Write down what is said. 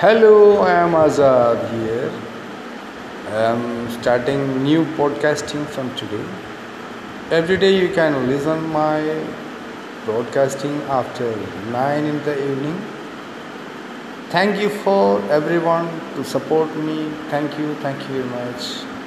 Hello, I am Azad here. I am starting new podcasting from today. Every day you can listen my broadcasting after 9 in the evening. Thank you for everyone to support me. Thank you. Thank you very much.